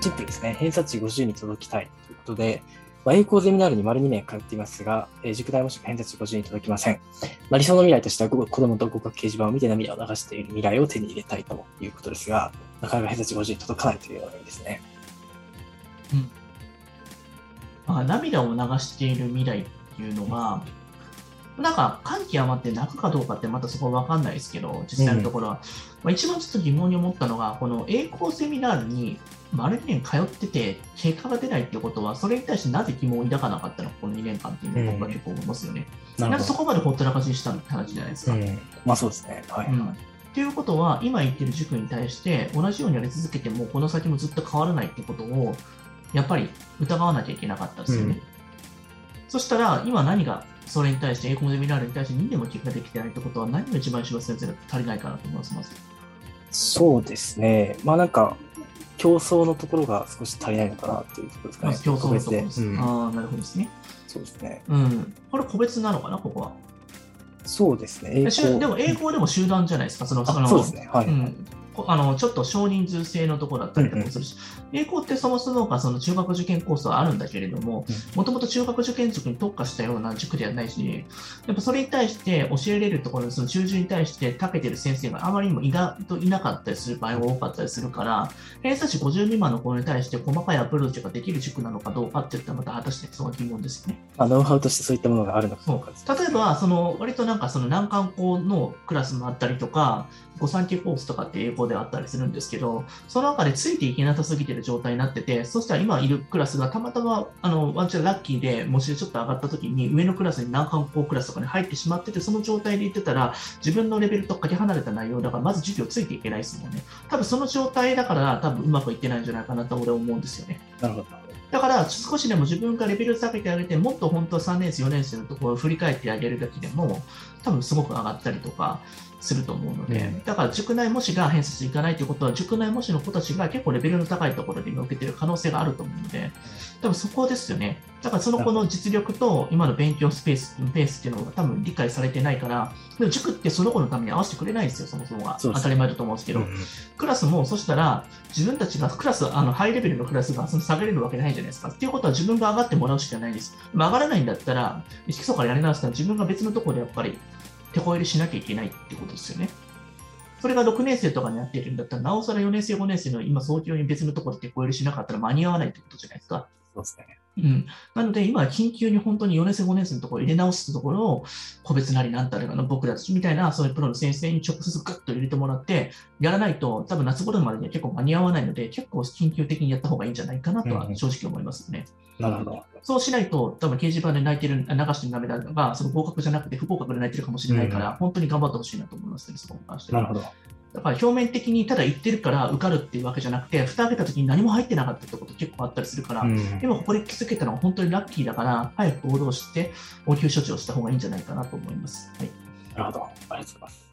シンプルですね。偏差値50に届きたいということで、まあ、栄光ゼミナールに丸2年通っていますが、えー、塾大もしくは偏差値50に届きません。まあ、理想の未来としては、子供と合格掲示板を見て涙を流している未来を手に入れたいということですが、なかなか偏差値50に届かないというようなですね。うん。まあ、涙を流している未来っていうのが、なんか感極まって泣くかどうかってまたそこは分かんないですけど、実際のところは。うん、まあ、一番ちょっと疑問に思ったのが、この栄光セミナールに丸2年通ってて、結果が出ないってことは、それに対してなぜ疑問を抱かなかったのか、この2年間っていうのが僕は結構思いますよね。うん、なんかそこまでほったらかしにしたって話じゃないですか。うん、まあそうですね。はい、うんっていうことは、今言ってる塾に対して、同じようにやり続けても、この先もずっと変わらないってことを、やっぱり疑わなきゃいけなかったですよね。うん、そしたら、今何がそれに対して、英語ゼミナールに対して2でも結果できてないってことは、何が一番石橋先生が足りないかなと思います。そうですね。まあなんか、競争のところが少し足りないのかなっていうところですかね。競争のところです。うん、ああ、なるほどですね。そうですね。うん。これ個別なのかな、ここは？そうですね。でも英語でも集団じゃないですか。そのそのそうですね。はい、うん。あのちょっと少人数制のところだったりとかするし、英語ってそもそもがその中学受験コースはあるんだけれども、もともと中学受験塾に特化したような塾ではないし、やっぱそれに対して教えれるところで、その中旬に対して長けてる先生があまりにも意外といなかったりする場合が多かったりするから、偏差値50未満の子に対して細かいアプローチができる塾なのかどうかっていったらまた果たしてその疑問ですね。あノウハウとしてそういったものがあるのか。例えば、その割となんかその難関校のクラスもあったりとか、御三家コースとかって英語であったりするんですけど、その中でついていけなさすぎてる状態になってて、そしたら今いるクラスがたまたま、あの、ワンチャンラッキーで、模試でちょっと上がった時に、上のクラスに難関校クラスとかに入ってしまってて、その状態で言ってたら、自分のレベルとかけ離れた内容だから、まず授業ついていけないですもんね。多分その状態だから、多分うまくいってないんじゃないかなと俺は思うんですよね。なるほど。だから少しでも自分がレベル下げてあげて、もっと本当は3年生、4年生のところを振り返ってあげるだけでも、多分すごく上がったりとか、すると思うので、うん、だから塾内模試が偏差値いかないということは、塾内模試の子たちが結構レベルの高いところで今受けてる可能性があると思うので、多分そこですよね。だからその子の実力と今の勉強スペース、ペースっていうのが多分理解されてないから、でも塾ってその子のために合わせてくれないんですよ、そもそもが。当たり前だと思うんですけど、うん、クラスもそしたら自分たちがクラス、あのハイレベルのクラスがその下げれるわけないじゃないですか。っていうことは自分が上がってもらうしかないんです。まあ、上がらないんだったら、基礎からやり直したら自分が別のところでやっぱり手こ入れしなきゃいけないってことですよね。それが6年生とかになっているんだったら、なおさら4年生、5年生の今、早急に別のところで手こ入れしなかったら間に合わないってことじゃないですか。そうですね。うん、なので、今、緊急に本当に4年生、5年生のところを入れ直すところを、個別なりなんたらの僕たちみたいな、そういうプロの先生に直接グッと入れてもらって、やらないと、多分夏頃までには結構間に合わないので、結構緊急的にやった方がいいんじゃないかなとは正直思いますね。うんうん、なるほど。そうしないと、多分掲示板で泣いてる、流してる涙が、その合格じゃなくて不合格で泣いてるかもしれないから、うん、本当に頑張ってほしいなと思いますね、そこに関しては。なるほど。だから表面的にただ言ってるから受かるっていうわけじゃなくて、蓋開けた時に何も入ってなかったってこと結構あったりするから、うん、でもここで気づけたのは本当にラッキーだから、早く行動して応急処置をした方がいいんじゃないかなと思います。はい、なるほど。ありがとうございます。